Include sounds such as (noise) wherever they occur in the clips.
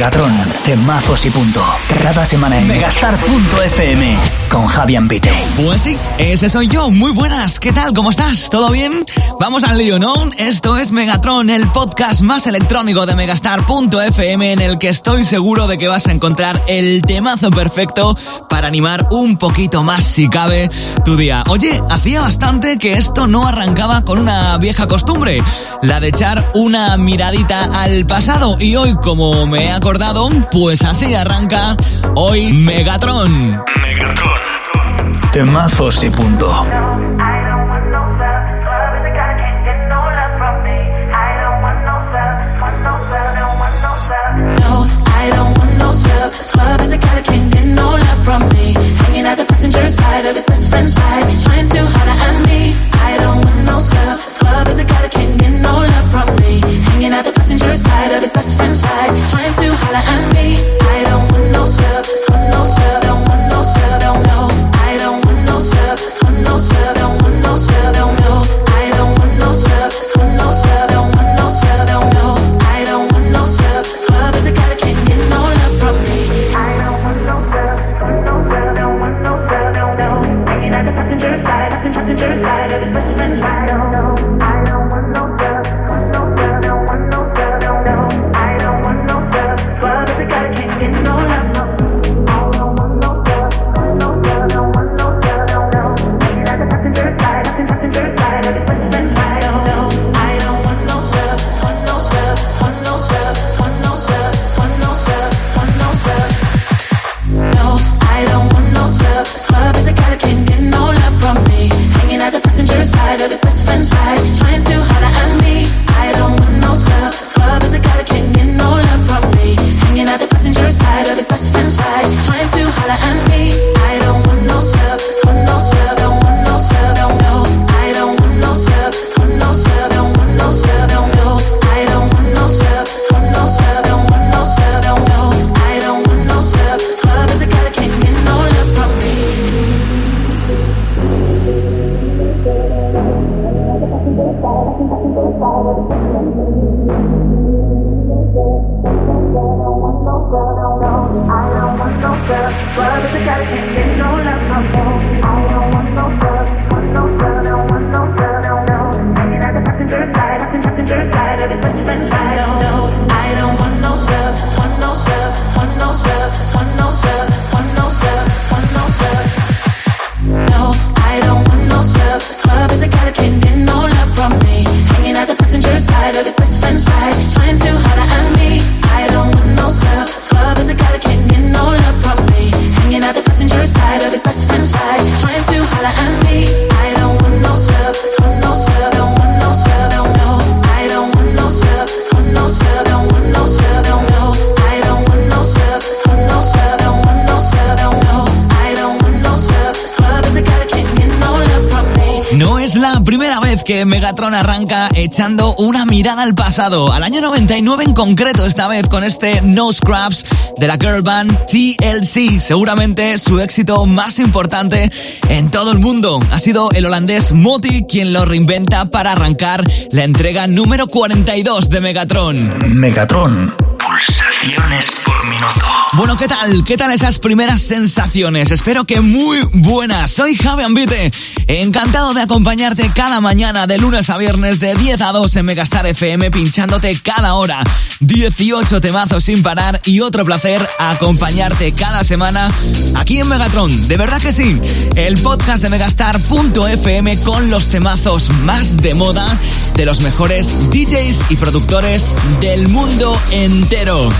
Megatron, temazos y punto. Cada semana en megastar.fm con Javi Ambite. Pues sí, ese soy yo. Muy buenas, ¿qué tal? ¿Cómo estás? ¿Todo bien? Vamos al lío, ¿no? Esto es Megatron, el podcast más electrónico de megastar.fm en el que estoy seguro de que vas a encontrar el temazo perfecto para animar un poquito más, si cabe, tu día. Oye, hacía bastante que esto no arrancaba con una vieja costumbre, la de echar una miradita al pasado y hoy como me ha pues así arranca hoy Megatron. Megatron. Temazos y punto. que Megatron arranca echando una mirada al pasado, al año 99 en concreto, esta vez con este No Scraps de la girl band TLC, seguramente su éxito más importante en todo el mundo. Ha sido el holandés Moti quien lo reinventa para arrancar la entrega número 42 de Megatron. Megatron por minuto. Bueno, ¿qué tal? ¿Qué tal esas primeras sensaciones? Espero que muy buenas. Soy Javi Ambite. Encantado de acompañarte cada mañana de lunes a viernes de 10 a 2 en Megastar FM pinchándote cada hora. 18 temazos sin parar y otro placer acompañarte cada semana aquí en Megatron. De verdad que sí. El podcast de megastar.fm con los temazos más de moda de los mejores DJs y productores del mundo entero.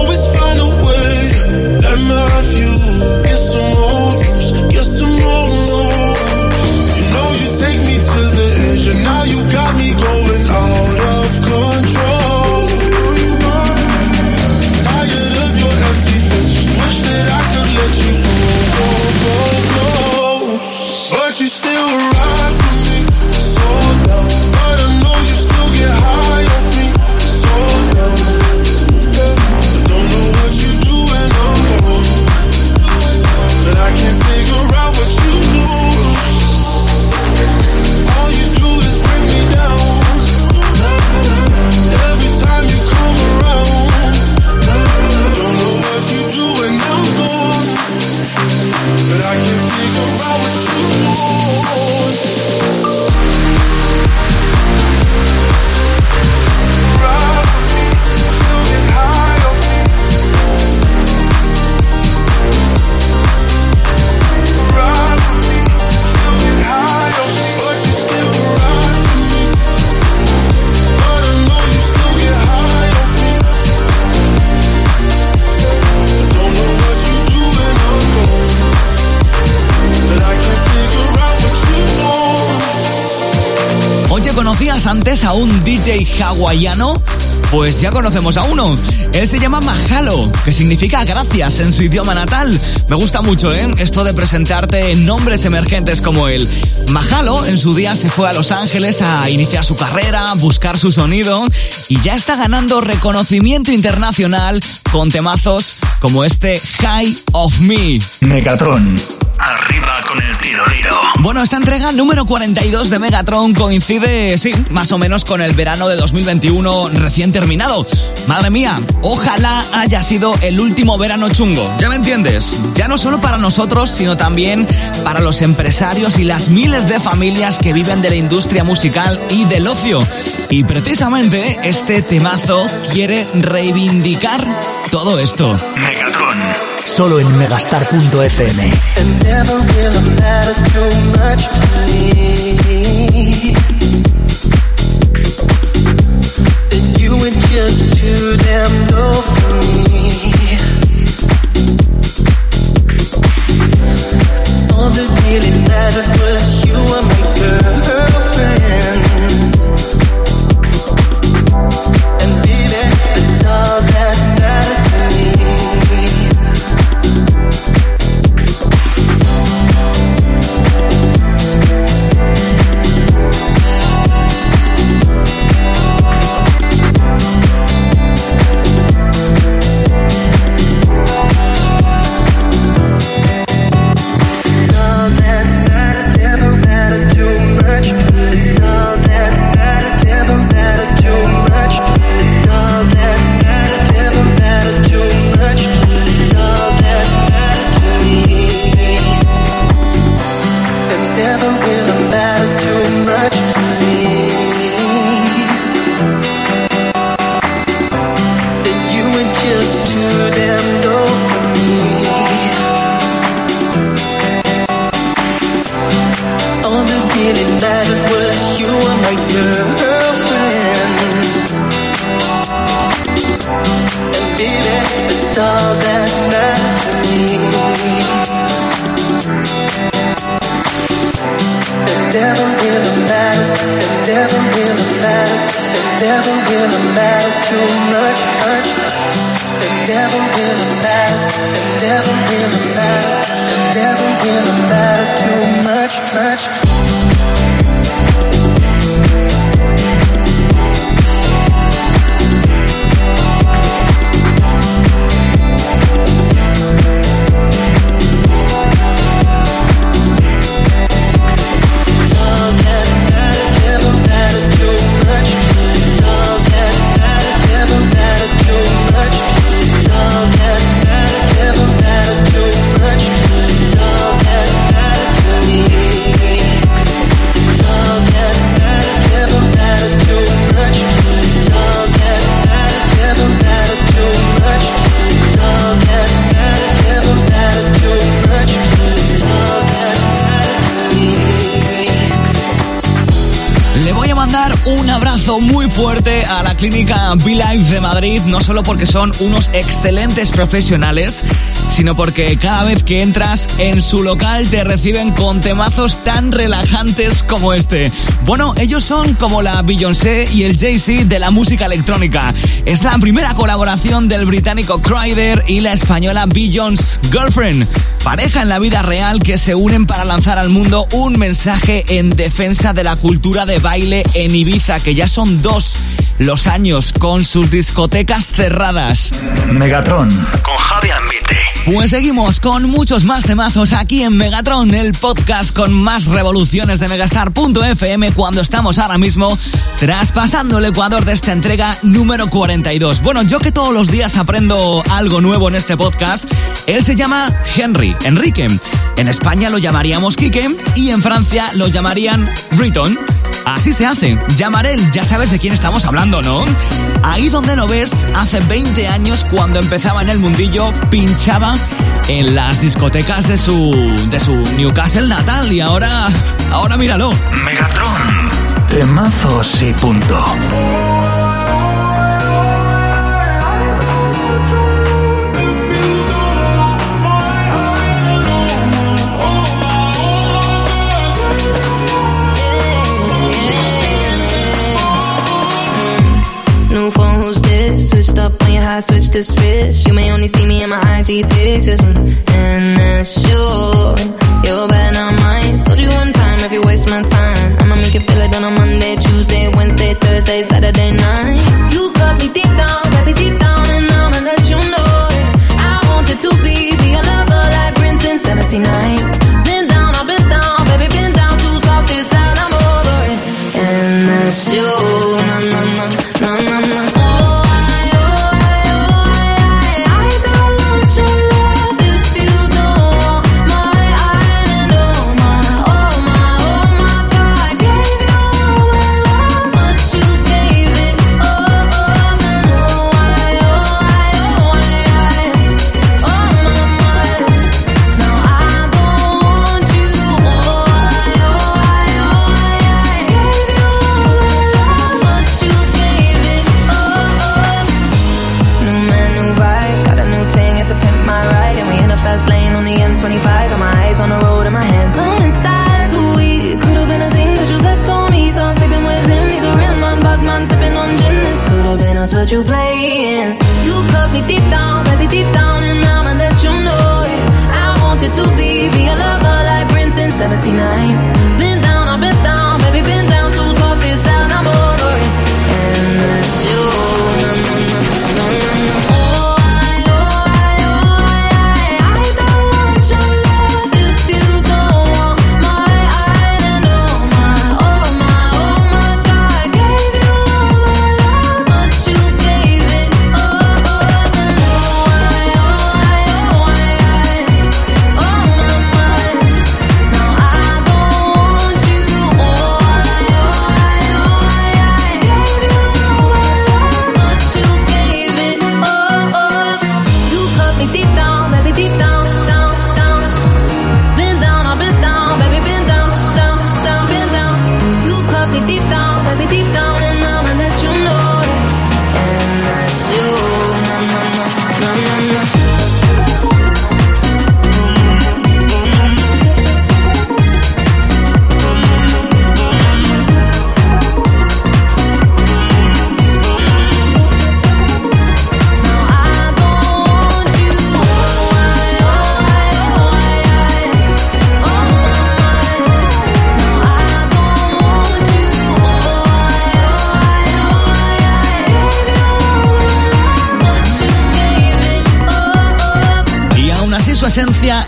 always a un DJ hawaiano? Pues ya conocemos a uno. Él se llama Mahalo, que significa gracias en su idioma natal. Me gusta mucho, ¿eh? Esto de presentarte nombres emergentes como él. Mahalo en su día se fue a Los Ángeles a iniciar su carrera, buscar su sonido y ya está ganando reconocimiento internacional con temazos como este High of Me. Megatron. Arriba con el tiroliro. Bueno, esta entrega número 42 de Megatron coincide, sí, más o menos con el verano de 2021 recién terminado. Madre mía, ojalá haya sido el último verano chungo. ¿Ya me entiendes? Ya no solo para nosotros, sino también para los empresarios y las miles de familias que viven de la industria musical y del ocio. Y precisamente este temazo quiere reivindicar todo esto. Megatron. Solo en megastar.fm. All mattered was you and. was you my girlfriend. And baby, it's all that mattered. It never really mattered. It never really mattered. It never really mattered too much. It never really mattered. It never really mattered. It never really mattered too much, much. Fuerte a clínica V-Life de Madrid, no solo porque son unos excelentes profesionales, sino porque cada vez que entras en su local te reciben con temazos tan relajantes como este. Bueno, ellos son como la Beyoncé y el Jay-Z de la música electrónica. Es la primera colaboración del británico Cryder y la española Beyoncé Girlfriend, pareja en la vida real que se unen para lanzar al mundo un mensaje en defensa de la cultura de baile en Ibiza, que ya son dos los años con sus discotecas cerradas. Megatron con Javi Ambite. Pues seguimos con muchos más temazos aquí en Megatron, el podcast con más revoluciones de Megastar.fm cuando estamos ahora mismo traspasando el Ecuador de esta entrega número 42. Bueno, yo que todos los días aprendo algo nuevo en este podcast, él se llama Henry, Enrique. En España lo llamaríamos Kike y en Francia lo llamarían Riton. Así se hace. Llamarel, ya sabes de quién estamos hablando, ¿no? Ahí donde lo ves, hace 20 años, cuando empezaba en el mundillo, pinchaba en las discotecas de su, de su Newcastle natal y ahora, ahora míralo. Megatron. Temazos y punto. I switch to switch. You may only see me in my IG pictures, and that's sure you're bad, not mine. Told you one time if you waste my time, I'ma make you feel like on a Monday, Tuesday, Wednesday, Thursday, Saturday night. You cut me deep down, baby, deep down, and I'ma let you know I want you to be, be a lover like Prince in '79.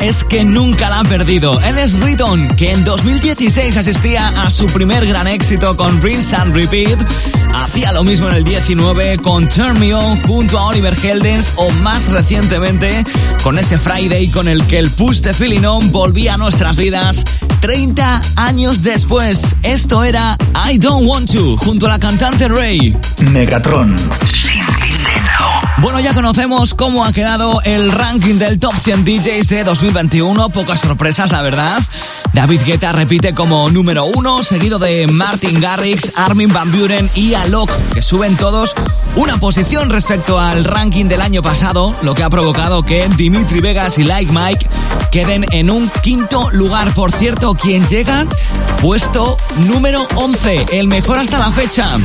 Es que nunca la ha perdido. Él es Riton, que en 2016 asistía a su primer gran éxito con Rinse and Repeat. Hacía lo mismo en el 19 con Turn Me On junto a Oliver Heldens o más recientemente con ese Friday con el que el push de Feeling On volvía a nuestras vidas 30 años después. Esto era I Don't Want To junto a la cantante Ray. Megatron. Pasado. Bueno, ya conocemos cómo ha quedado el ranking del Top 100 DJs de 2021. Pocas sorpresas, la verdad. David Guetta repite como número uno, seguido de Martin Garrix, Armin Van Buren y Alok, que suben todos una posición respecto al ranking del año pasado, lo que ha provocado que Dimitri Vegas y Like Mike queden en un quinto lugar. Por cierto, quien llega, puesto número 11, el mejor hasta la fecha.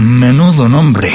Menudo nombre.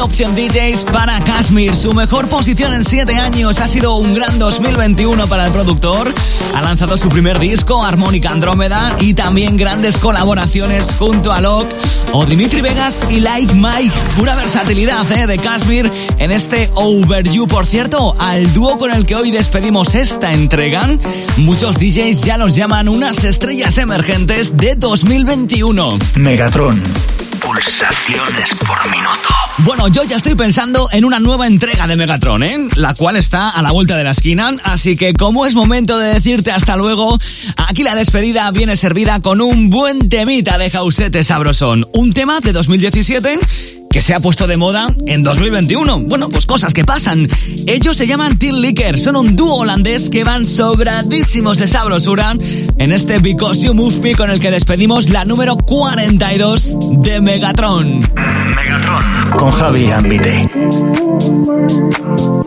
Opción DJs para Kashmir. Su mejor posición en 7 años ha sido un gran 2021 para el productor. Ha lanzado su primer disco, Armónica Andrómeda, y también grandes colaboraciones junto a Locke o Dimitri Vegas y Like Mike. Pura versatilidad ¿eh? de Kashmir en este Over You. Por cierto, al dúo con el que hoy despedimos esta entrega, muchos DJs ya los llaman unas estrellas emergentes de 2021. Megatron. Pulsaciones por minuto. Bueno, yo ya estoy pensando en una nueva entrega de Megatron, ¿eh? La cual está a la vuelta de la esquina. Así que como es momento de decirte hasta luego, aquí la despedida viene servida con un buen temita de Jausete Sabrosón. Un tema de 2017 que se ha puesto de moda en 2021. Bueno, pues cosas que pasan. Ellos se llaman Till Licker, son un dúo holandés que van sobradísimos de sabrosura en este Because You Move Me con el que despedimos la número 42 de Megatron. Megatron con Javi Ambite.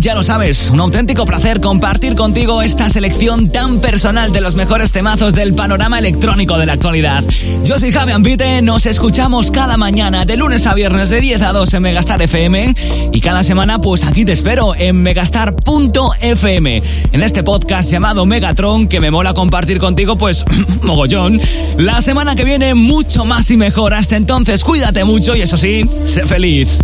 ya lo sabes, un auténtico placer compartir contigo esta selección tan personal de los mejores temazos del panorama electrónico de la actualidad. Yo soy Javi Ambite, nos escuchamos cada mañana de lunes a viernes de 10 a 2 en Megastar FM y cada semana pues aquí te espero en megastar.fm en este podcast llamado Megatron que me mola compartir contigo pues (clears throat) mogollón. La semana que viene mucho más y mejor. Hasta entonces cuídate mucho y eso sí, sé feliz.